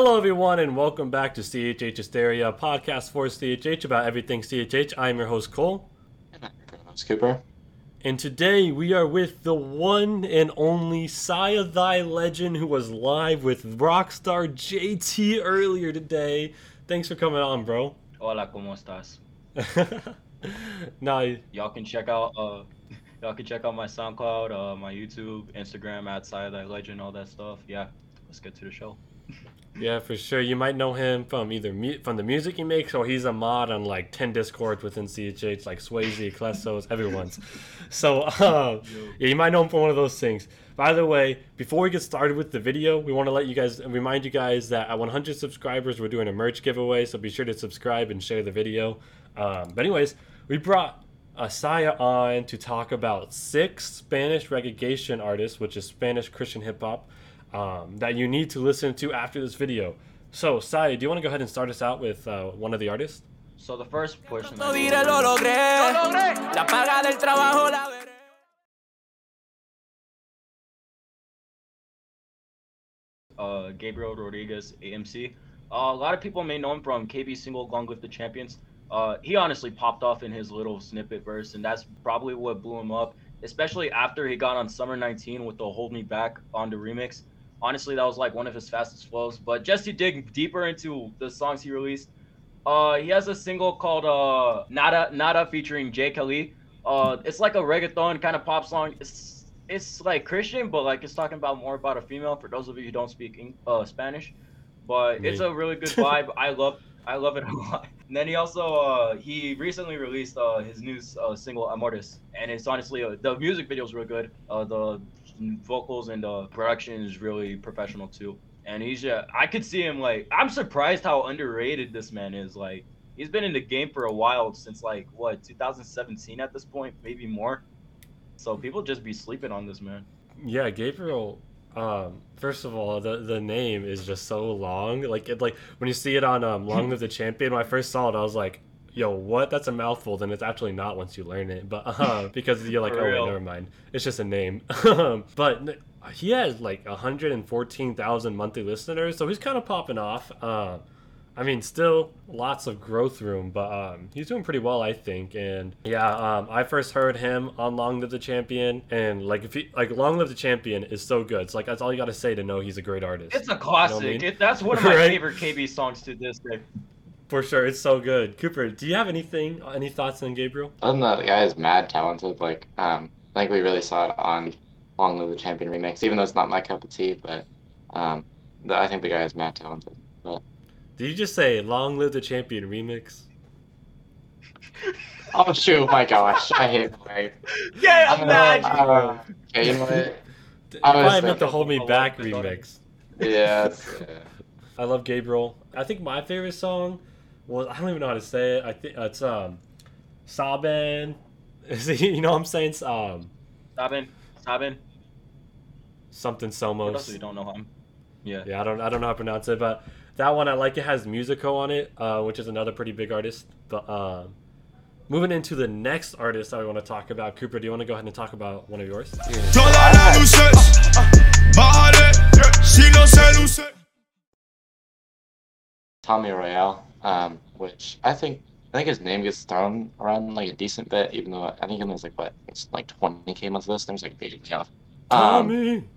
Hello, everyone, and welcome back to CHH Hysteria, podcast for CHH about everything CHH. I'm your host, Cole. And I'm your host, Cooper. And today we are with the one and only Saya Thy Legend, who was live with Rockstar JT earlier today. Thanks for coming on, bro. Hola, ¿cómo estás? nah, Y'all can check out uh y'all can check out my SoundCloud, uh my YouTube, Instagram at Side That Legend, all that stuff. Yeah. Let's get to the show. Yeah, for sure. You might know him from either mu- from the music he makes, or he's a mod on like ten discords within CHH, like Swayze, Klessos, everyone's. So uh, yeah, you might know him from one of those things. By the way, before we get started with the video, we want to let you guys remind you guys that at 100 subscribers, we're doing a merch giveaway. So be sure to subscribe and share the video. Um, but anyways, we brought Asaya on to talk about six Spanish reggaeton artists, which is Spanish Christian hip hop, um, that you need to listen to after this video. So, Saya, do you want to go ahead and start us out with uh, one of the artists? So the first portion Lo diré, lo logré. La paga del trabajo la veré. uh, Gabriel Rodriguez, EMC. Uh, a lot of people may know him from KB Single Long with the Champions. Uh, he honestly popped off in his little snippet verse, and that's probably what blew him up, especially after he got on Summer 19 with the Hold Me Back on the remix. Honestly, that was like one of his fastest flows. But just to dig deeper into the songs he released, uh, he has a single called uh, Nada Nada featuring Jay Kelly. Uh, it's like a reggaeton kind of pop song. It's it's like Christian, but like it's talking about more about a female. For those of you who don't speak uh, Spanish, but it's a really good vibe. I love I love it a lot. And then he also uh, he recently released uh, his new uh, single Amortis, and it's honestly uh, the music video is real good. Uh, the vocals and the production is really professional too. And he's uh, I could see him like I'm surprised how underrated this man is. Like he's been in the game for a while since like what 2017 at this point, maybe more. So people just be sleeping on this man. Yeah, Gabriel. Um, first of all, the the name is just so long. Like it, like when you see it on um, Long Live the Champion. When I first saw it, I was like, "Yo, what? That's a mouthful." Then it's actually not once you learn it, but uh, because you're like, "Oh, wait, never mind. It's just a name." but he has like 114,000 monthly listeners, so he's kind of popping off. Um, I mean, still lots of growth room, but um, he's doing pretty well, I think. And yeah, um, I first heard him on Long Live the Champion, and like if he like Long Live the Champion is so good. It's like that's all you got to say to know he's a great artist. It's a classic. mean? it, that's one of my Right? favorite KB songs to this day. For sure, it's so good. Cooper, do you have anything, any thoughts on Gabriel? Other than that, the guy is mad talented. Like, um, I think we really saw it on Long Live the Champion remix, even though it's not my cup of tea. But um, the, I think the guy is mad talented. But Did you just say "Long Live the Champion" remix? oh shoot, my gosh, I hate my. Yeah, Uh, imagine. uh, okay, you know what? I was probably meant the "Hold Me Oh, Back" remix. Yeah, yeah. I love Gabriel. I think my favorite song was I don't even know how to say it. I think it's um Saben. Is he, you know what I'm saying? Um Sabin, Sabin. something For Somos. you don't know him. Yeah. Yeah, I don't I don't know how to pronounce it, but that one I like. It has Musico on it, uh, which is another pretty big artist. But um, moving into the next artist I want to talk about, Cooper. Do you want to go ahead and talk about one of yours? Todas las luces, bájale, si no se luce. Tommy Royale, um, which I think I think his name gets thrown around like a decent bit, even though I think he was like what it's like 20k months listeners, like big enough. Um, Tommy.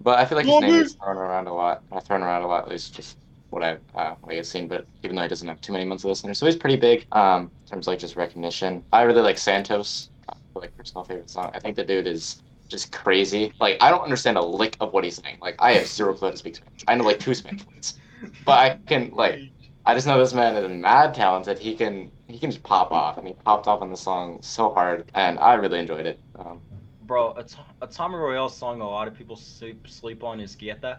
but I feel like his name Tommy! gets thrown around a lot. Not thrown around a lot, at least just what I uh, what I've seen. But even though he doesn't have too many months of listeners, so he's pretty big um, in terms of like just recognition. I really like Santos, uh, like personal favorite song. I think the dude is just crazy. Like I don't understand a lick of what he's saying. Like I have zero clue how to speak Spanish. I know like two Spanish words, but I can like I just know this man is mad talented. He can he can just pop off, and he popped off on the song so hard, and I really enjoyed it. Um, Bro, a Tommy Royale song a lot of people sleep, sleep on is Quieta.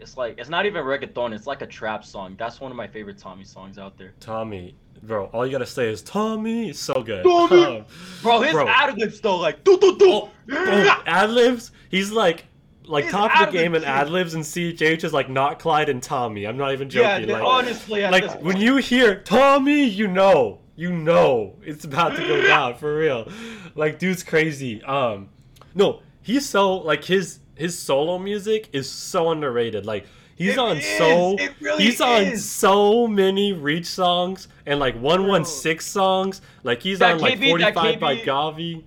It's like, it's not even reggaeton, it's like a trap song. That's one of my favorite Tommy songs out there. Tommy, bro. All you gotta say is Tommy. It's so good. Tommy! Um, Bro, his Bro. ad libs though, like, do do do. Oh, oh, ad libs. He's like, like He's top of the game in king. ad libs and CHH is like not Clyde and Tommy. I'm not even joking. th- like, honestly, like when you hear Tommy, you know, you know it's about to go down for real. Like, dude's crazy. Um, no, he's so like his his solo music is so underrated. Like, He's It on is, so really he's on so many Reach songs and like 116 songs. Like he's That on like KB that 45 by Gawvi.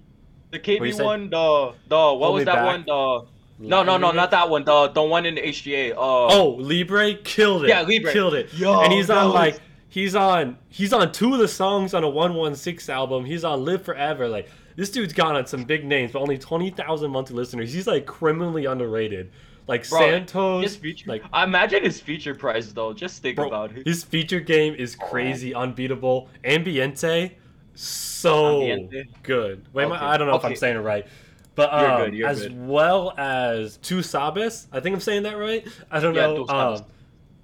The KB one, the the what Hold was that Back? one? The no, no, no, not that one. The the one in the HGA. Uh, Oh, Libre killed it. Yeah, Libre. killed it. Yo, and he's on was- like he's on he's on two of the songs on a 116 album. He's on Live Forever. Like this dude's gone on some big names, but only 20,000 monthly listeners. He's like criminally underrated. Like Bro, Santos, feature. like I imagine his feature price though. Just think Bro, about it. his feature game is crazy, unbeatable. Ambiente, so Ambiente? good. Wait, am I- I don't know if I'm saying it right, but You're um, good, you're as good. well as Tu Sabes. I think I'm saying that right. I don't Yeah, know. Um,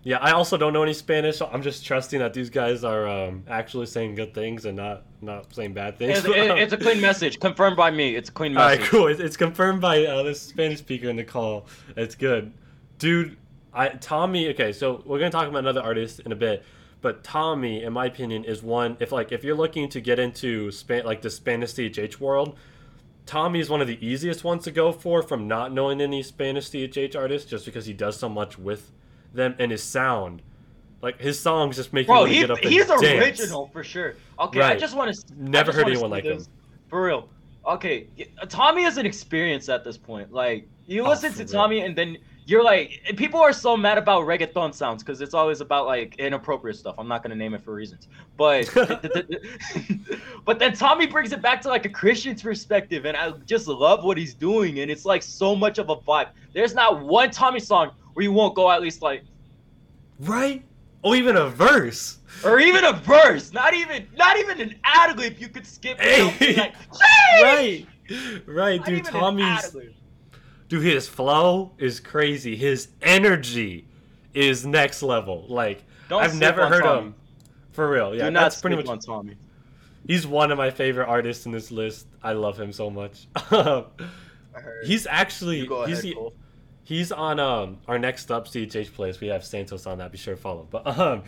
yeah, I also don't know any Spanish, so I'm just trusting that these guys are um, actually saying good things and not not saying bad things. It's, it- it's a clean message, confirmed by me. It's a clean message. All right, cool. It's, it's confirmed by uh, this Spanish speaker in the call. It's good, dude. I Tommy. Okay, so we're gonna talk about another artist in a bit, but Tommy, in my opinion, is one. If like if you're looking to get into span like the Spanish CHH world, Tommy is one of the easiest ones to go for from not knowing any Spanish CHH artists, just because he does so much with them and his sound. Like his songs just make you Bro, to he, get up and he's dance. original for sure. Okay, I just want to. Never heard anyone like him. For real. Okay, Tommy is an experience at this point. Like you Oh, listen for to real. Tommy, and then you're like, people are so mad about reggaeton sounds because it's always about like inappropriate stuff. I'm not gonna name it for reasons, but but then Tommy brings it back to like a Christian's perspective, and I just love what he's doing, and it's like so much of a vibe. There's not one Tommy song where you won't go at least like Right? or even a verse. or even a verse, not even not even an ad lib you could skip. Hey. like, Right. Right, dude. Tommy's ad-lib. Dude, his flow is crazy. His energy is next level. Like Don't I've never heard Tommy. him. For real, yeah, Do not that's pretty much. on Tommy. He's one of my favorite artists in this list. I love him so much. he's actually You go he's ahead, the- he's on um our next up CHH place. We have Santos on that. Be sure to follow. But um,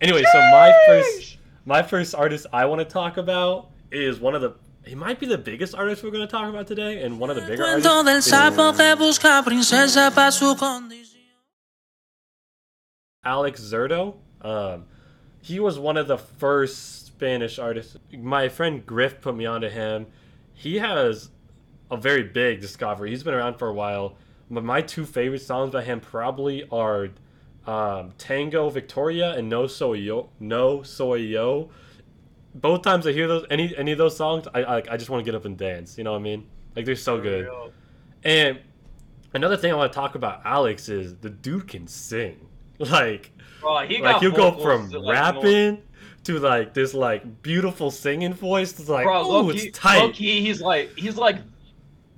anyway, so my first my first artist I want to talk about is one of the. He might be the biggest artist we're going to talk about today, and one of the bigger artists. Cuento del is- sapo que busca princesa para su condición. Alex Zerdo. Um, he was one of the first Spanish artists. My friend Griff put me onto him. He has a very big discovery. He's been around for a while. But my two favorite songs by him probably are um, Tango Victoria and No Soy Yo. No Soy Yo. Both times I hear those any any of those songs, I I, I just want to get up and dance. You know what I mean? Like they're so good. And another thing I want to talk about Alex is the dude can sing. Like Bro, he like he'll go from like, rapping to like this like beautiful singing voice. It's like Bro, oh, low it's tight. key, he's like he's like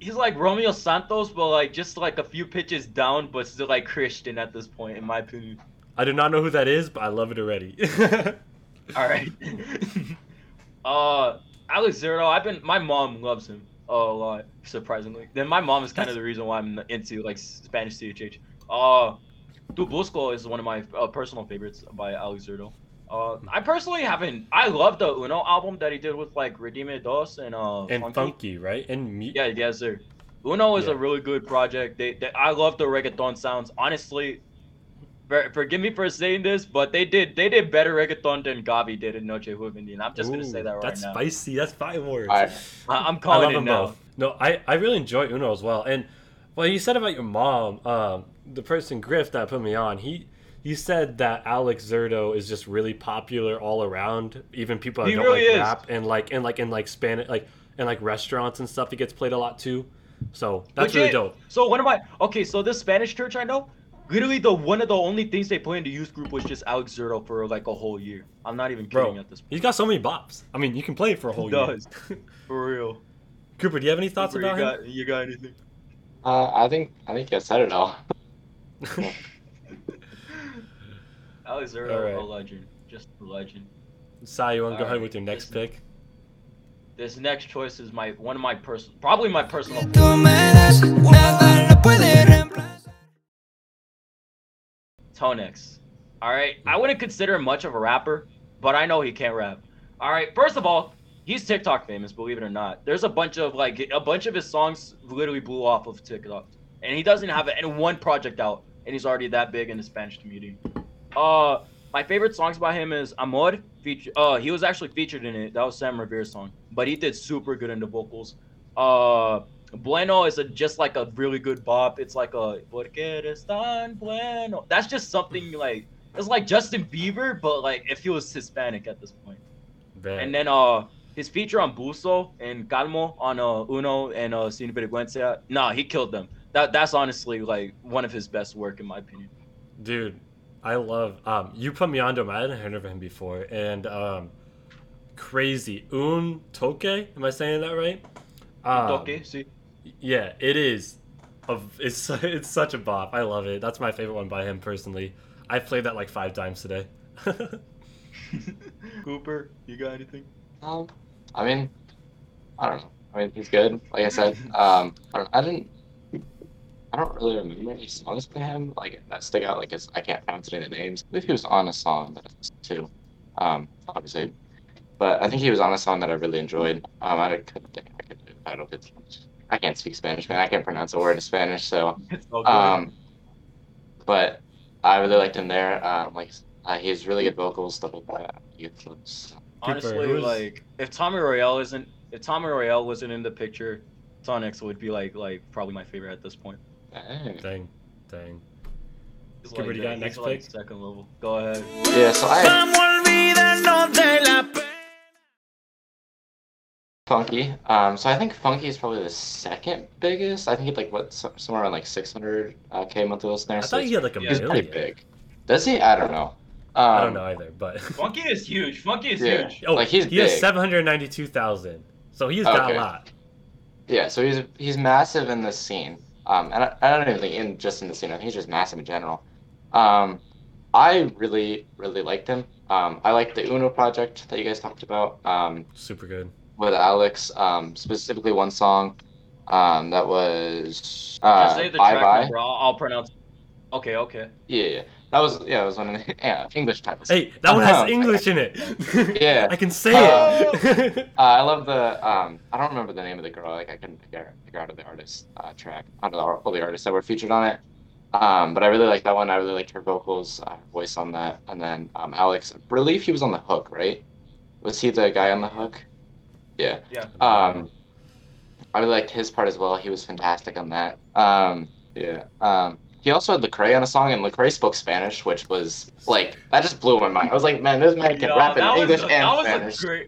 he's like Romeo Santos, but like just like a few pitches down, but still like Christian at this point, in my opinion. I do not know who that is, but I love it already. All right. uh, Alex Zerdo, I've been. My mom loves him a lot, surprisingly. Then my mom is kind of the reason why I'm into like Spanish CHH. Uh, Tu Busco is one of my uh, personal favorites by Alex Zerdo. Uh, I personally haven't. I love the Uno album that he did with like Redimi2 and uh and funky, right? And me. Yeah, yes, sir. Uno is Yeah. a really good project. They, they, I love the reggaeton sounds. Honestly, forgive me for saying this, but they did they did better reggaeton than Gawvi did in Noche Juvenil. I'm just gonna say that right That's now. That's spicy. That's five words. Alright. I, I'm I calling love it them now. both. No, I, I really enjoy Uno as well. And what you said about your mom, um, the person Griff that put me on, he he said that Alex Zerdo is just really popular all around. Even people that He don't really like is. rap and like and like in like Spanish like in like restaurants and stuff, he gets played a lot too. So that's really Legit. dope. So one of my okay, so this Spanish church I know, literally the one of the only things they play in the youth group was just Alex Zerdo for like a whole year. I'm not even kidding Bro, at this point. he's got so many bops. I mean, you can play it for a whole He year. does. For real. Cooper, do you have any thoughts Cooper, about you him? got you got anything? Uh, I think I think I said it all. Alex Zerdo, Alright. a legend. Just a legend. Sai, you want to go ahead with your next listen. pick? This next choice is my one of my personal, probably my personal. Tonex. All right, I wouldn't consider him much of a rapper, but I know he can't rap. All right, first of all, he's TikTok famous, believe it or not. There's a bunch of like a bunch of his songs literally blew off of TikTok, and he doesn't have any one project out and he's already that big in the Spanish community. Uh, my favorite songs by him is Amor. Feature. Uh, he was actually featured in it. That was Sam Revere's song, but he did super good in the vocals. Uh, Bueno is a, just like a really good bop. It's like a Porque eres tan bueno. That's just something like it's like Justin Bieber, but like if he was Hispanic at this point. Bet. And then uh his feature on Buso and Calmo on uh Uno and uh Sin Vergüenza, nah, he killed them. That that's honestly like one of his best work in my opinion. Dude, I love um you put me onto him. I hadn't heard of him before. And um crazy. Un Toke? Am I saying that right? Um, okay, see. Yeah, it is. A, it's it's such a bop. I love it. That's my favorite one by him personally. I've played that like five times today. Cooper, you got anything? Um, I mean, I don't know. I mean, he's good. Like I said, um, I don't. I didn't. I don't really remember any songs by him like that stick out. Like I can't pronounce any of the names. I believe he was on a song that I listened to. Um, obviously, but I think he was on a song that I really enjoyed. Um, I couldn't think I could do the title. It's, I can't speak Spanish, man. I can't pronounce a word in Spanish, so It's all good. um, but I really liked him there. Um, like uh, he has really good vocals, stuff like that. Youth clips. Honestly, who's- like if Tommy Royale isn't if Tommy Royale wasn't in the picture, Tonix would be like like probably my favorite at this point. Dang. dang, dang. He's Cooper, like, you got he's next like pick? second level. Go ahead. Yeah, so I Funky. Um, so I think Funky is probably the second biggest. I think he's like what somewhere around like 600 uh, k monthly I listeners. so thought he had like a Yeah, he's pretty big. Does he? I don't know. Um, I don't know either, but Funky is huge. Funky is Yeah. huge. oh, Like, he's he has big. seven hundred ninety-two thousand. So he's got Okay. a lot. Yeah, so he's he's massive in this scene. Um, and I, I don't even think in just in the scene. I think he's just massive in general. Um, I really really liked him. Um, I liked the Uno project that you guys talked about. Um, Super good. With Alex. Um, specifically one song. Um, that was Just uh, say the Bye track Bye. number. I'll, I'll pronounce. Okay, okay. Yeah, yeah. That was yeah, it was one of the yeah, English titles. Hey, that one has English in it. Yeah. I can say Uh, it. Uh, I love the um I don't remember the name of the girl, like I couldn't figure, figure out of the artist uh, track, out of the, all the artists that were featured on it. Um, but I really like that one. I really liked her vocals, uh, her voice on that. And then um, Alex, I believe he was on the hook, right? Was he the guy on the hook? Yeah. Yeah. Um, I really liked his part as well. He was fantastic on that. Um, yeah. Um, he also had Lecrae on a song, and Lecrae spoke Spanish, which was like that just blew my mind. I was like, man, this man can Yeah, rap in that was English a, and that was Spanish. a great.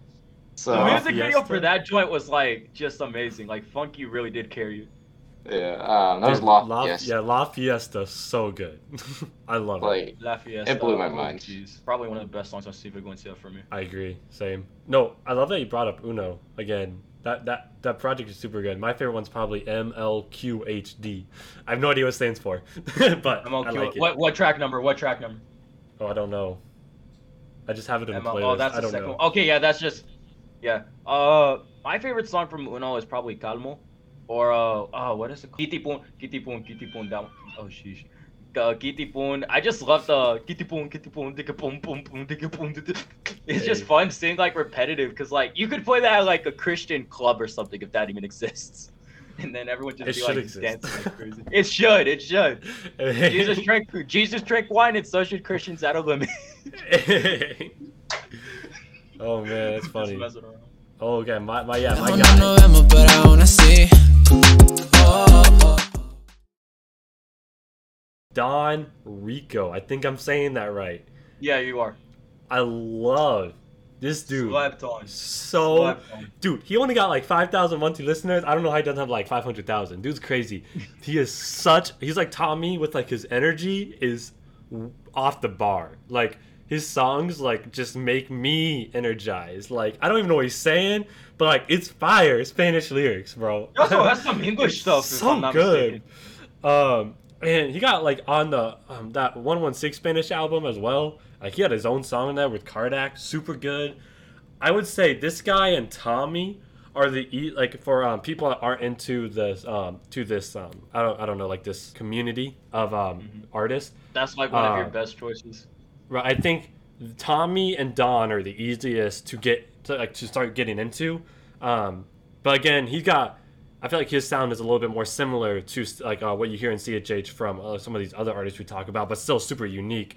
so the music Fiesta? video for that joint was like just amazing. Like Funky really did carry you. Yeah, um, that was Dude, Loft. La, yes. Yeah, La Fiesta, so good. I love it. La Fiesta. It blew my oh, mind. Jeez, probably one of the best songs on Sin Vergüenza for me. I agree. Same. No, I love that you brought up Uno again. That that that project is super good. My favorite one's probably MLQHD. I have no idea what it stands for, but MLQ. I like it. What what track number? What track number? Oh, I don't know. I just have it in a ML, playlist. oh, that's I don't second know. one. Okay, yeah, that's just yeah. Uh, my favorite song from Uno is probably Calmo, or uh, uh what is it? called? Kitty Poon, Kitty Poon, Kitty Poon. That one. Oh sheesh. Uh, Kitty Poon. I just love the Kitty Poon, Kitty Poon, Dicka Poon, Poon, Poon, Dicka Poon. Dicka- It's just fun seeing like repetitive, cause like you could play that at like a Christian club or something if that even exists. And then everyone just It be like exist. dancing like crazy. It should, it should. Jesus drank Jesus drank wine, and so should Christians at a limit. oh man, that's Just funny. messing around. Oh, okay, my, my yeah, my No guy. Don Rico. I think I'm saying that right. Yeah, you are. I love this dude. Slept on. So, Slept on. dude, he only got like 5,000 monthly listeners. I don't know how he doesn't have like 500,000. Dude's crazy. he is such, he's like Tommy with like his energy is off the bar. Like, his songs like just make me energized. Like, I don't even know what he's saying, but like, it's fire Spanish lyrics, bro. He also has some English stuff. So good. Um, and he got like on the um, that 116 Spanish album as well. Like he had his own song in there with Kardak, super good. I would say this guy and Tommy are the e- like for um, people that aren't into this um to this um I don't I don't know like this community of um artists. That's like one of your Uh, best choices. Right, I think Tommy and Don are the easiest to get to like to start getting into. Um, but again, he got I feel like his sound is a little bit more similar to like uh, what you hear in CHH from uh, some of these other artists we talk about, but still super unique.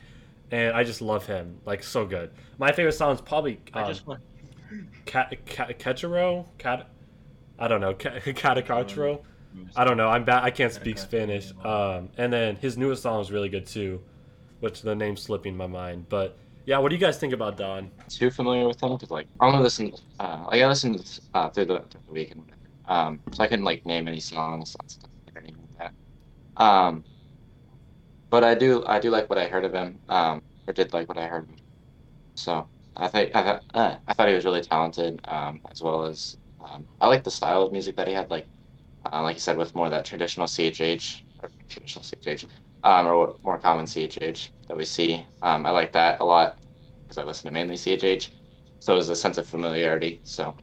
And I just love him, like so good. My favorite song is probably I uh, just want. Cat Ketchero? Cat I don't know. Catacatro? I don't know. I'm bad. I can't speak Spanish. Um, and then his newest song is really good too, which the name's slipping my mind. But yeah, what do you guys think about Don? Too familiar with him because like I only listen. Uh, like I listened uh, through the, through the week and whatever. Um, so I couldn't like name any songs or anything like that. Um, but I do I do like what I heard of him. Um, or did like what I heard. So I think I thought uh, I thought he was really talented. Um, as well as um, I like the style of music that he had. Like uh, like you said, with more of that traditional CHH or traditional CHH. Um, or more common CHH that we see. Um, I like that a lot because I listen to mainly CHH. So there's a sense of familiarity. So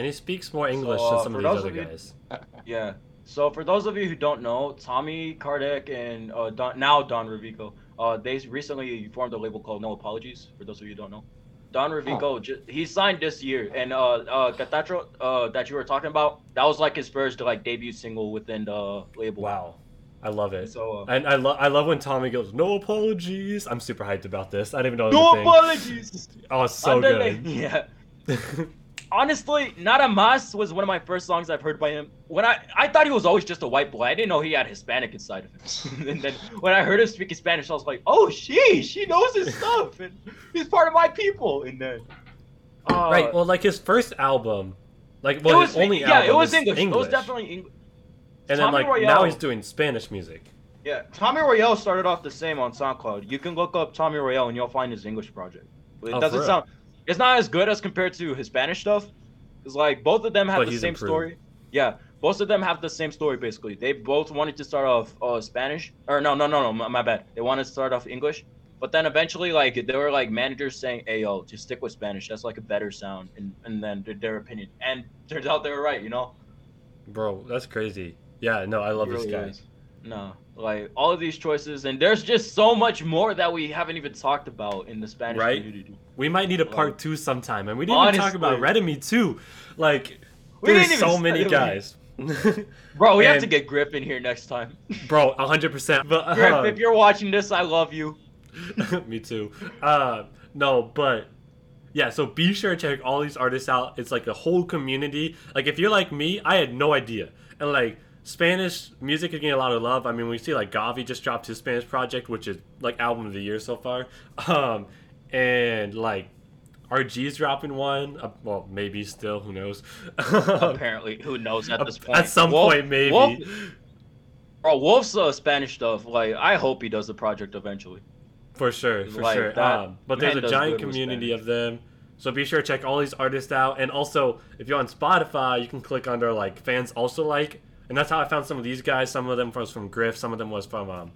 And he speaks more English uh, than some of these other of you- guys. Yeah. So for those of you who don't know, Tommy Kardec and uh, Don, now Don Revico, uh, they recently formed a label called No Apologies. For those of you who don't know, Don Revico, ju- he signed this year, and uh, uh, Catatro, uh, that you were talking about, that was like his first like debut single within the label. Wow, I love it. So uh, And I love I love when Tommy goes, "No apologies." I'm super hyped about this. I didn't even know. No was apologies. Oh, so Andale. good. Yeah. Honestly, Nada Mas was one of my first songs I've heard by him. When I I thought he was always just a white boy. I didn't know he had Hispanic inside of him. and then when I heard him speaking Spanish, I was like, oh, she, she knows his stuff, and he's part of my people. And then, uh, right. Well, like his first album, like it well, was his only yeah, album it was is English. It was definitely English. And then like Royale- now he's doing Spanish music. Yeah, Tommy Royale started off the same on SoundCloud. You can look up Tommy Royale and you'll find his English project. It Oh, doesn't sound. It's not as good as compared to his Spanish stuff. It's like both of them have But the same improved. story. Yeah, both of them have the same story basically. They both wanted to start off uh, Spanish, or no, no, no, no, my, my bad. They wanted to start off English, but then eventually, like, there were like managers saying, "Hey, yo, just stick with Spanish. That's like a better sound," and and then their, their opinion. And turns out they were right. You know. Bro, that's crazy. Yeah, no, I love this guy. is. No, like all of these choices, and there's just so much more that we haven't even talked about in the Spanish Right? community. We might need a part Like- two sometime, and we didn't even talk about Honestly. Redimi2. Like, We there's so many guys. Bro, we have to get Grip in here next time. Bro, hundred percent. But Grip, uh, if you're watching this, I love you. Me too. Uh, no, but yeah. So be sure to check all these artists out. It's like a whole community. Like if you're like me, I had no idea, and like Spanish music is getting a lot of love. I mean, we see like Gawvi just dropped his Spanish project, which is like album of the year so far. Um, and like RG's dropping one. Uh, well, maybe still. Who knows? Apparently, who knows at this point? At some Wolf- point, maybe. Wolf, bro, Wolf's uh, Spanish stuff. Like, I hope he does the project eventually. For sure, for Like, sure. Um, but there's a giant community of them. So be sure to check all these artists out. And also, if you're on Spotify, you can click under like fans also like. And that's how I found some of these guys. Some of them was from Griff. Some of them was from um,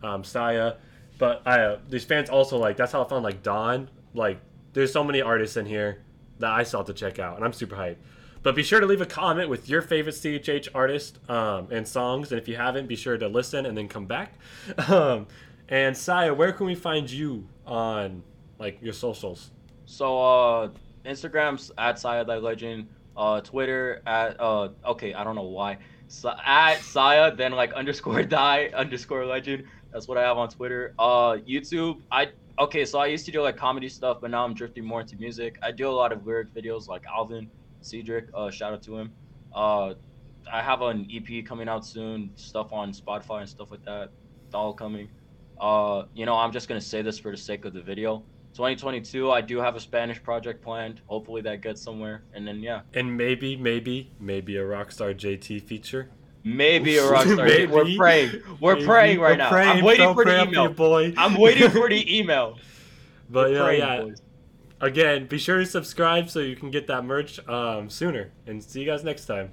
um, Saya. But I, uh, these fans also like. That's how I found like Don. Like, there's so many artists in here that I still have to check out, and I'm super hyped. But be sure to leave a comment with your favorite CHH artist um, and songs. And if you haven't, be sure to listen and then come back. Um, and Saya, where can we find you on like your socials? So, uh, Instagram's at Saya Legend. Uh, Twitter at uh, okay, I don't know why. Sa- at Saya, then like underscore die underscore legend. That's what I have on Twitter. Uh, YouTube, I okay. So I used to do like comedy stuff, but now I'm drifting more into music. I do a lot of lyric videos, like Alvin, Cedric. Uh, shout out to him. Uh, I have an EP coming out soon. Stuff on Spotify and stuff like that. All coming. Uh, you know, I'm just gonna say this for the sake of the video. 2022, I do have a Spanish project planned. Hopefully that gets somewhere. And then yeah, And maybe, maybe, maybe a Rockstar JT feature. maybe a rockstar. Maybe. We're praying. We're Maybe. praying right We're now. praying. I'm waiting Don't for the email. boy. I'm waiting for the email. But We're yeah, praying, yeah. boys. Again, be sure to subscribe so you can get that merch um, sooner. And see you guys next time.